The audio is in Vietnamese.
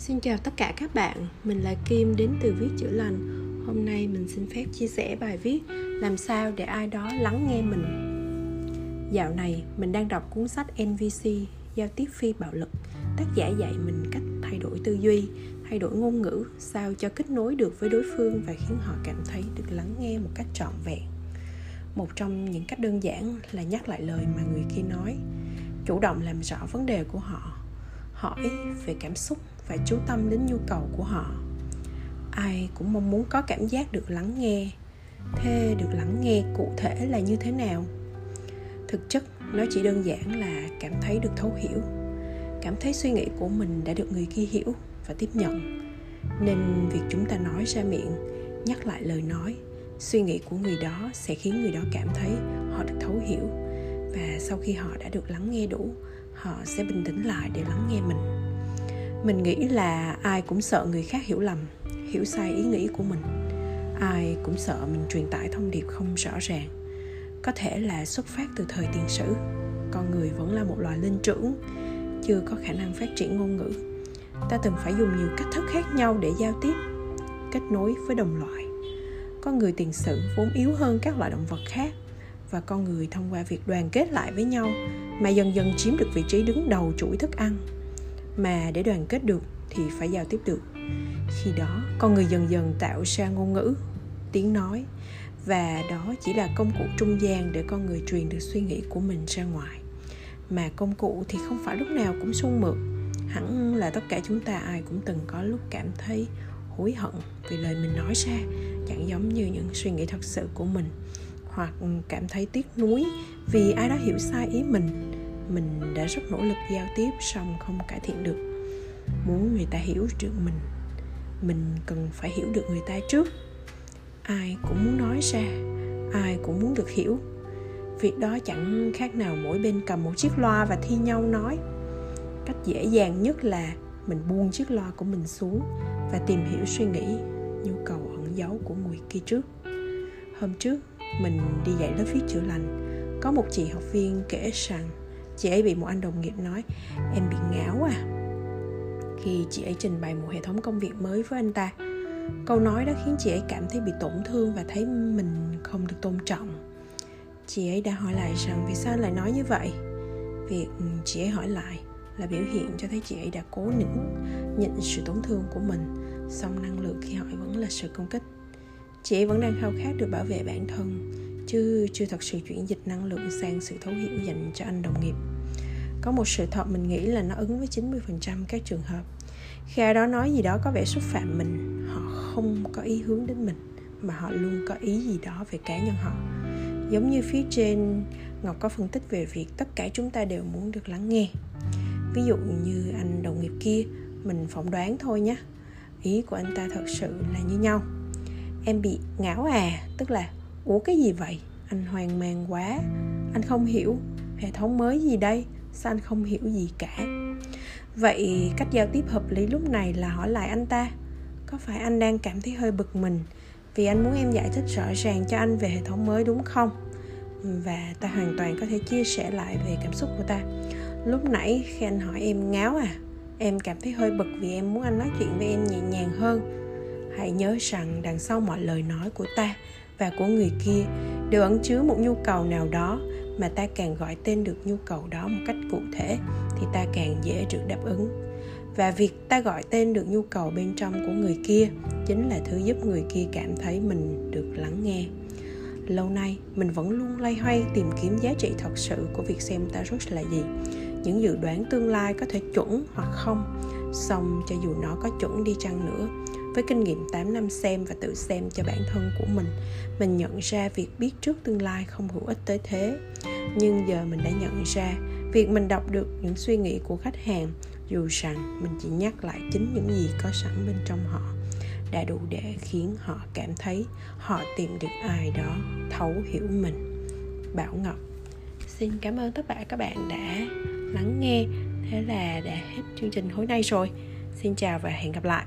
Xin chào tất cả các bạn, mình là Kim đến từ Viết Chữa Lành. Hôm nay mình xin phép chia sẻ bài viết Làm sao để ai đó lắng nghe mình? Dạo này mình đang đọc cuốn sách NVC Giao tiếp phi bạo lực. Tác giả dạy mình cách thay đổi tư duy, thay đổi ngôn ngữ Sao cho kết nối được với đối phương và khiến họ cảm thấy được lắng nghe một cách trọn vẹn. Một trong những cách đơn giản là nhắc lại lời mà người kia nói. Chủ động làm rõ vấn đề của họ hỏi về cảm xúc và chú tâm đến nhu cầu của họ. Ai cũng mong muốn có cảm giác được lắng nghe. Thế được lắng nghe cụ thể là như thế nào? Thực chất, nó chỉ đơn giản là cảm thấy được thấu hiểu. Cảm thấy suy nghĩ của mình đã được người kia hiểu và tiếp nhận. Nên việc chúng ta nói ra miệng, nhắc lại lời nói, suy nghĩ của người đó sẽ khiến người đó cảm thấy họ được thấu hiểu. Và sau khi họ đã được lắng nghe đủ, họ sẽ bình tĩnh lại để lắng nghe mình mình nghĩ là ai cũng sợ người khác hiểu lầm, hiểu sai ý nghĩ của mình. Ai cũng sợ mình truyền tải thông điệp không rõ ràng. Có thể là xuất phát từ thời tiền sử, con người vẫn là một loài linh trưởng, chưa có khả năng phát triển ngôn ngữ. Ta từng phải dùng nhiều cách thức khác nhau để giao tiếp, kết nối với đồng loại. Con người tiền sử vốn yếu hơn các loại động vật khác, và con người thông qua việc đoàn kết lại với nhau mà dần dần chiếm được vị trí đứng đầu chuỗi thức ăn mà để đoàn kết được thì phải giao tiếp được. Khi đó, con người dần dần tạo ra ngôn ngữ, tiếng nói, và đó chỉ là công cụ trung gian để con người truyền được suy nghĩ của mình ra ngoài. Mà công cụ thì không phải lúc nào cũng suôn mượt hẳn là tất cả chúng ta ai cũng từng có lúc cảm thấy hối hận vì lời mình nói ra, chẳng giống như những suy nghĩ thật sự của mình, hoặc cảm thấy tiếc nuối vì ai đó hiểu sai ý mình mình đã rất nỗ lực giao tiếp song không cải thiện được. Muốn người ta hiểu được mình mình cần phải hiểu được người ta trước. Ai cũng muốn nói ra, ai cũng muốn được hiểu. Việc đó chẳng khác nào mỗi bên cầm một chiếc loa và thi nhau nói. Cách dễ dàng nhất là mình buông chiếc loa của mình xuống và tìm hiểu suy nghĩ, nhu cầu ẩn giấu của người kia trước. Hôm trước, mình đi dạy lớp viết chữa lành, có một chị học viên kể rằng chị ấy bị một anh đồng nghiệp nói, em bị ngáo à khi chị ấy trình bày một hệ thống công việc mới với anh ta, câu nói đó khiến chị ấy cảm thấy bị tổn thương và thấy mình không được tôn trọng. Chị ấy đã hỏi lại rằng, vì sao lại nói như vậy? Việc ừ, chị ấy hỏi lại là biểu hiện cho thấy chị ấy đã cố nỉnh nhận sự tổn thương của mình, song năng lượng khi hỏi vẫn là sự công kích. Chị ấy vẫn đang khao khát được bảo vệ bản thân, chứ chưa thật sự chuyển dịch năng lượng sang sự thấu hiểu dành cho anh đồng nghiệp có một sự thật mình nghĩ là nó ứng với 90% các trường hợp. Khi ai đó nói gì đó có vẻ xúc phạm mình, họ không có ý hướng đến mình, mà họ luôn có ý gì đó về cá nhân họ. Giống như phía trên, ngọc có phân tích về việc tất cả chúng ta đều muốn được lắng nghe. Ví dụ như anh đồng nghiệp kia, mình phỏng đoán thôi nhé ý của anh ta thật sự là như nhau. Em bị ngáo à tức là, ủa, cái gì vậy? Anh hoang mang quá. Anh không hiểu. Hệ thống mới gì đây? Sao anh không hiểu gì cả. Vậy cách giao tiếp hợp lý lúc này là hỏi lại anh ta, có phải anh đang cảm thấy hơi bực mình vì anh muốn em giải thích rõ ràng cho anh về hệ thống mới đúng không? Và ta hoàn toàn có thể chia sẻ lại về cảm xúc của ta. Lúc nãy khi anh hỏi em ngáo à em cảm thấy hơi bực vì em muốn anh nói chuyện với em nhẹ nhàng hơn. Hãy nhớ rằng đằng sau mọi lời nói của ta và của người kia đều ẩn chứa một nhu cầu nào đó mà ta càng gọi tên được nhu cầu đó một cách cụ thể, thì ta càng dễ được đáp ứng. Và việc ta gọi tên được nhu cầu bên trong của người kia chính là thứ giúp người kia cảm thấy mình được lắng nghe. Lâu nay, mình vẫn luôn lay hoay tìm kiếm giá trị thật sự của việc xem tarot là gì. Những dự đoán tương lai có thể chuẩn hoặc không song cho dù nó có chuẩn đi chăng nữa, với kinh nghiệm 8 năm xem và tự xem cho bản thân của mình mình nhận ra việc biết trước tương lai không hữu ích tới thế nhưng giờ mình đã nhận ra, việc mình đọc được những suy nghĩ của khách hàng, dù rằng mình chỉ nhắc lại chính những gì có sẵn bên trong họ, đã đủ để khiến họ cảm thấy họ tìm được ai đó thấu hiểu mình. Bảo ngọc, xin cảm ơn tất cả các bạn đã lắng nghe. Thế là đã hết chương trình hôm nay rồi. Xin chào và hẹn gặp lại.